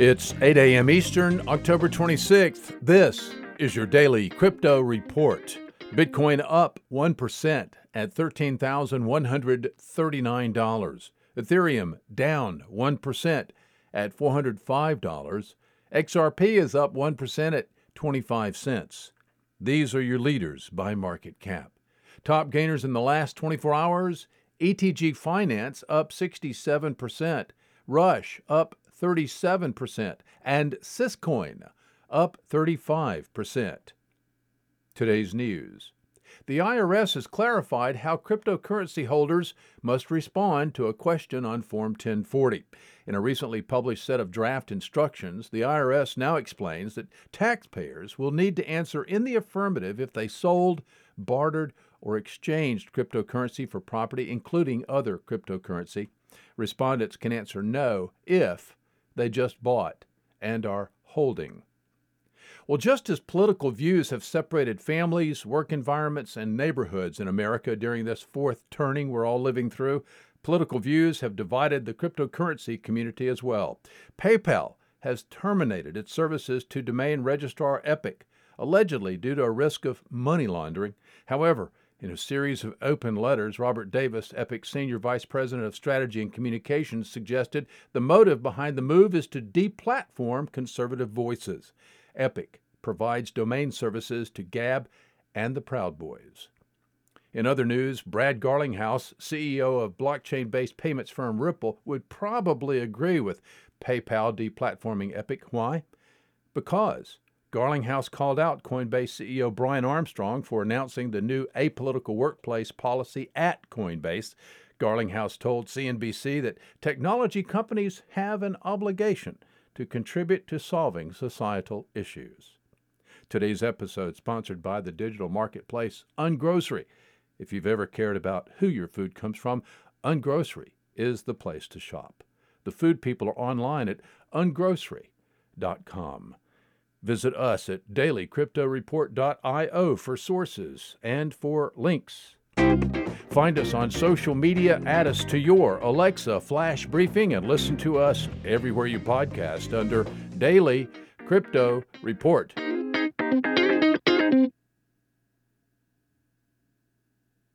It's 8 a.m. Eastern, October 26th. This is your daily crypto report. Bitcoin up 1% at $13,139. Ethereum down 1% at $405. XRP is up 1% at 25 cents. These are your leaders by market cap. Top gainers in the last 24 hours ETG Finance up 67%, Rush up 37%, and Syscoin up 35%. Today's news. The IRS has clarified how cryptocurrency holders must respond to a question on Form 1040. In a recently published set of draft instructions, the IRS now explains that taxpayers will need to answer in the affirmative if they sold, bartered, or exchanged cryptocurrency for property, including other cryptocurrency. Respondents can answer no if they just bought and are holding. Well, just as political views have separated families, work environments, and neighborhoods in America during this fourth turning we're all living through, political views have divided the cryptocurrency community as well. PayPal has terminated its services to domain registrar Epik, allegedly due to a risk of money laundering. However, in a series of open letters, Robert Davis, Epik's Senior Vice President of Strategy and Communications, suggested the motive behind the move is to deplatform conservative voices. Epik provides domain services to Gab and the Proud Boys. In other news, Brad Garlinghouse, CEO of blockchain based payments firm Ripple, would probably agree with PayPal deplatforming Epik. Why? Because Garlinghouse called out Coinbase CEO Brian Armstrong for announcing the new apolitical workplace policy at Coinbase. Garlinghouse told CNBC that technology companies have an obligation to contribute to solving societal issues. Today's episode sponsored by the digital marketplace Ungrocery. If you've ever cared about who your food comes from, Ungrocery is the place to shop. The food people are online at ungrocery.com. Visit us at dailycryptoreport.io for sources and for links. Find us on social media, add us to your Alexa flash briefing, and listen to us everywhere you podcast under Daily Crypto Report.